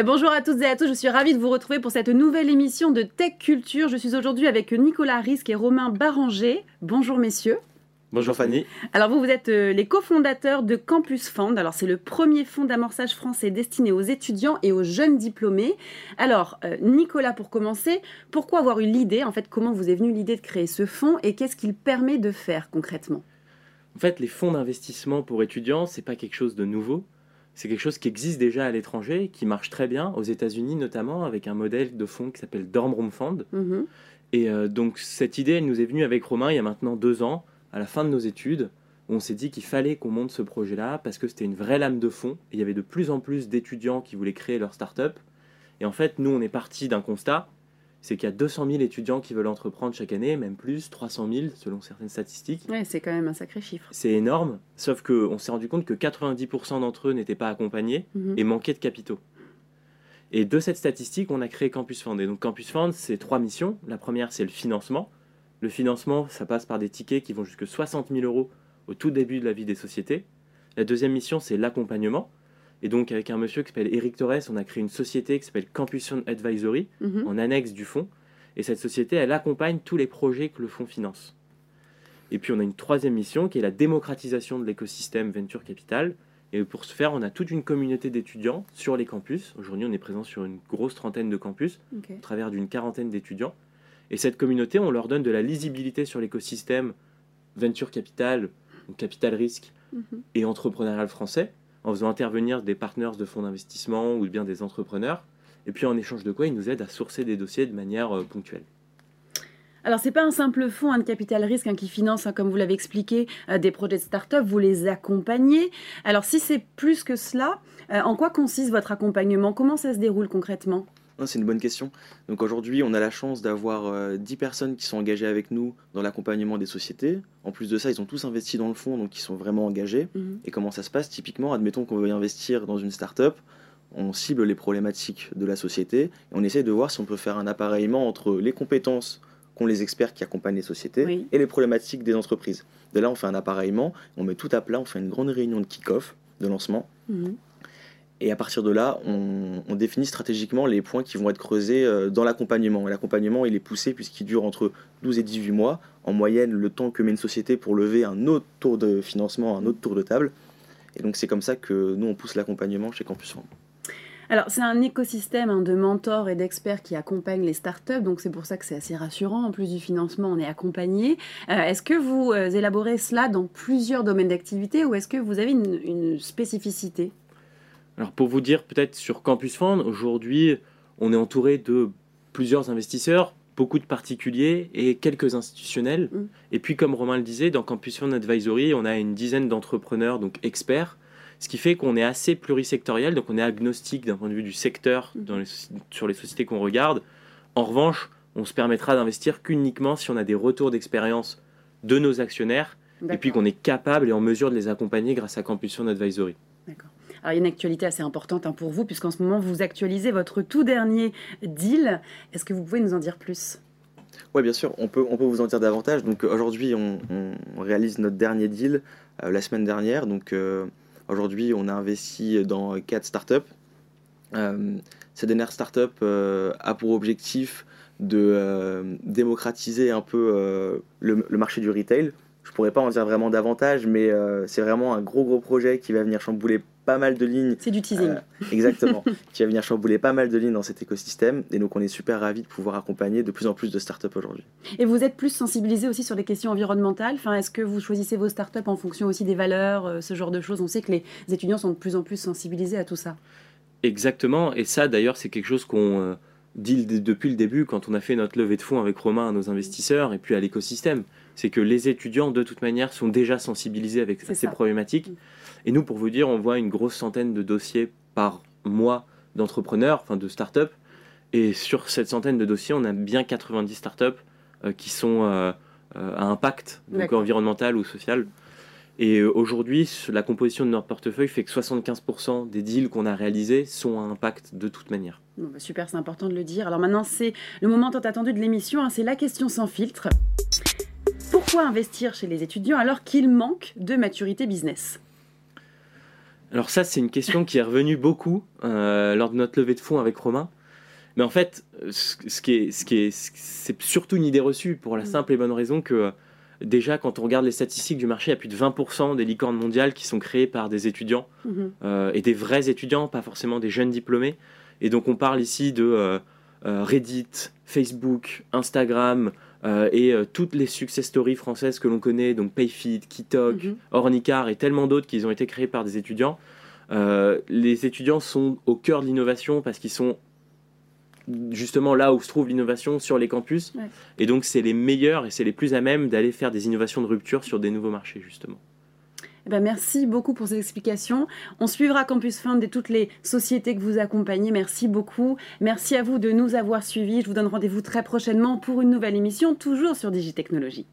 Euh, bonjour à toutes et à tous, je suis ravie de vous retrouver pour cette nouvelle émission de Tech Culture. Je suis aujourd'hui avec Nicolas Risque et Romain Barranger. Bonjour messieurs. Bonjour Fanny. Alors vous, vous êtes euh, les cofondateurs de Campus Fund. Alors c'est le premier fonds d'amorçage français destiné aux étudiants et aux jeunes diplômés. Alors euh, Nicolas, pour commencer, pourquoi avoir eu l'idée En fait, comment vous est venue l'idée de créer ce fonds et qu'est-ce qu'il permet de faire concrètement? En fait, les fonds d'investissement pour étudiants, c'est pas quelque chose de nouveau. C'est quelque chose qui existe déjà à l'étranger, qui marche très bien, aux États-Unis notamment, avec un modèle de fonds qui s'appelle Dorm Room Fund. Mhm. Et euh, donc cette idée, elle nous est venue avec Romain il y a maintenant deux ans à la fin de nos études, on s'est dit qu'il fallait qu'on monte ce projet-là parce que c'était une vraie lame de fond. Et il y avait de plus en plus d'étudiants qui voulaient créer leur start-up. Et en fait, nous, on est parti d'un constat c'est qu'il y a 200 000 étudiants qui veulent entreprendre chaque année, même plus, 300 000 selon certaines statistiques. Ouais, c'est quand même un sacré chiffre. C'est énorme, sauf qu'on s'est rendu compte que 90% d'entre eux n'étaient pas accompagnés Mhm. et manquaient de capitaux. Et de cette statistique, on a créé Campus Fund. Et donc Campus Fund, c'est trois missions. La première, c'est le financement. Le financement, ça passe par des tickets qui vont jusqu'à 60 000 euros au tout début de la vie des sociétés. La deuxième mission, c'est l'accompagnement. Et donc, avec un monsieur qui s'appelle Eric Torres, on a créé une société qui s'appelle Campus Fund Advisory, Mhm. en annexe du fonds. Et cette société, elle accompagne tous les projets que le fonds finance. Et puis, on a une troisième mission qui est la démocratisation de l'écosystème Venture Capital. Et pour ce faire, on a toute une communauté d'étudiants sur les campus. Aujourd'hui, on est présent sur une grosse trentaine de campus au travers d'une quarantaine d'étudiants. Et cette communauté, on leur donne de la lisibilité sur l'écosystème venture capital, capital risque Mhm. et entrepreneurial français, en faisant intervenir des partenaires de fonds d'investissement ou bien des entrepreneurs. Et puis en échange de quoi, ils nous aident à sourcer des dossiers de manière euh, ponctuelle. Alors, c'est pas un simple fonds de capital risque hein, qui finance, hein, comme vous l'avez expliqué, euh, des projets de start-up, vous les accompagnez. Alors, si c'est plus que cela, euh, en quoi consiste votre accompagnement? Comment ça se déroule concrètement? C'est une bonne question. Donc aujourd'hui, on a la chance d'avoir euh, 10 personnes qui sont engagées avec nous dans l'accompagnement des sociétés. En plus de ça, ils ont tous investi dans le fonds, donc ils sont vraiment engagés. Mhm. Et comment ça se passe? Typiquement, admettons qu'on veut investir dans une start-up, on cible les problématiques de la société et on essaie de voir si on peut faire un appareillement entre les compétences qu'ont les experts qui accompagnent les sociétés Oui. et les problématiques des entreprises. De là, on fait un appareillement, on met tout à plat, on fait une grande réunion de kick-off, de lancement. Mhm. Et à partir de là, on, définit stratégiquement les points qui vont être creusés euh, dans l'accompagnement. Et L'accompagnement, il est poussé puisqu'il dure entre 12 et 18 mois. En moyenne, le temps que met une société pour lever un autre tour de financement, un autre tour de table. Et donc, c'est comme ça que nous, on pousse l'accompagnement chez Campus. Alors, c'est un écosystème hein, de mentors et d'experts qui accompagnent les startups, donc c'est pour ça que c'est assez rassurant. En plus du financement, on est accompagné. Euh, est-ce que vous euh, élaborez cela dans plusieurs domaines d'activité ou est-ce que vous avez une spécificité? Alors pour vous dire peut-être sur Campus Fund, aujourd'hui, on est entouré de plusieurs investisseurs, beaucoup de particuliers et quelques institutionnels. Mm. Et puis comme Romain le disait, dans Campus Fund Advisory, on a une dizaine d'entrepreneurs, donc experts, ce qui fait qu'on est assez plurisectoriel, donc on est agnostique d'un point de vue du secteur Mm. dans les soci- sur les sociétés qu'on regarde. En revanche, on se permettra d'investir qu'uniquement si on a des retours d'expérience de nos actionnaires et puis qu'on est capable et en mesure de les accompagner grâce à Campus Fund Advisory. Il y a une actualité assez importante hein, pour vous, puisqu'en ce moment, vous actualisez votre tout dernier deal. Est-ce que vous pouvez nous en dire plus? Oui, bien sûr, on peut, vous en dire davantage. Donc aujourd'hui, on, réalise notre dernier deal euh, la semaine dernière. Donc euh, aujourd'hui, on a investi dans quatre startups. Euh, cette dernière startup euh, a pour objectif de démocratiser un peu le marché du retail. Je pourrais pas en dire vraiment davantage, mais euh, c'est vraiment un gros gros projet qui va venir chambouler pas mal de lignes C'est du teasing. Euh, Exactement, qui va venir chambouler pas mal de lignes dans cet écosystème. Et donc, on est super ravis de pouvoir accompagner de plus en plus de startups aujourd'hui. Et vous êtes plus sensibilisé aussi sur les questions environnementales enfin, Est-ce que vous choisissez vos startups en fonction aussi des valeurs, euh, ce genre de choses? On sait que les étudiants sont de plus en plus sensibilisés à tout ça. Exactement, et ça d'ailleurs c'est quelque chose qu'on euh, dit depuis le début quand on a fait notre levée de fonds avec Romain à nos investisseurs et puis à l'écosystème. C'est que les étudiants de toute manière sont déjà sensibilisés avec ces ça. problématiques. Mm. Et nous pour vous dire, on voit une grosse centaine de dossiers par mois d'entrepreneurs, enfin de start-up. Et sur cette centaine de dossiers, on a bien 90 start-up euh, qui sont euh, euh, à impact, donc environnemental ou social. Et euh, aujourd'hui, la composition de notre portefeuille fait que 75% des deals qu'on a réalisés sont à impact de toute manière. Bon, bah, super, c'est important de le dire. Alors maintenant, c'est le moment tant attendu de l'émission, hein, c'est la question sans filtre. Pourquoi investir chez les étudiants alors qu'ils manquent de maturité business? Alors ça, c'est une question qui est revenue beaucoup euh, lors de notre levée de fonds avec Romain. Mais en fait, ce qui est, ce qui est, c'est surtout une idée reçue pour la mm. simple et bonne raison que déjà, quand on regarde les statistiques du marché, il y a plus de 20% des licornes mondiales qui sont créées par des étudiants mm-hmm. euh, et des vrais étudiants, pas forcément des jeunes diplômés. Et donc, on parle ici de euh, Reddit, Facebook, Instagram, euh, et euh, toutes les success stories françaises que l'on connaît, donc Payfit, Kitok, mhm. Ornicar et tellement d'autres qui ont été créés par des étudiants, euh, les étudiants sont au cœur de l'innovation parce qu'ils sont justement là où se trouve l'innovation sur les campus. Et donc c'est les meilleurs et c'est les plus à même d'aller faire des innovations de rupture sur des nouveaux marchés justement. Eh ben, merci beaucoup pour ces explications. On suivra Campus Fund et toutes les sociétés que vous accompagnez. Merci beaucoup. Merci à vous de nous avoir suivis. Je vous donne rendez-vous très prochainement pour une nouvelle émission, toujours sur Digitechnologie.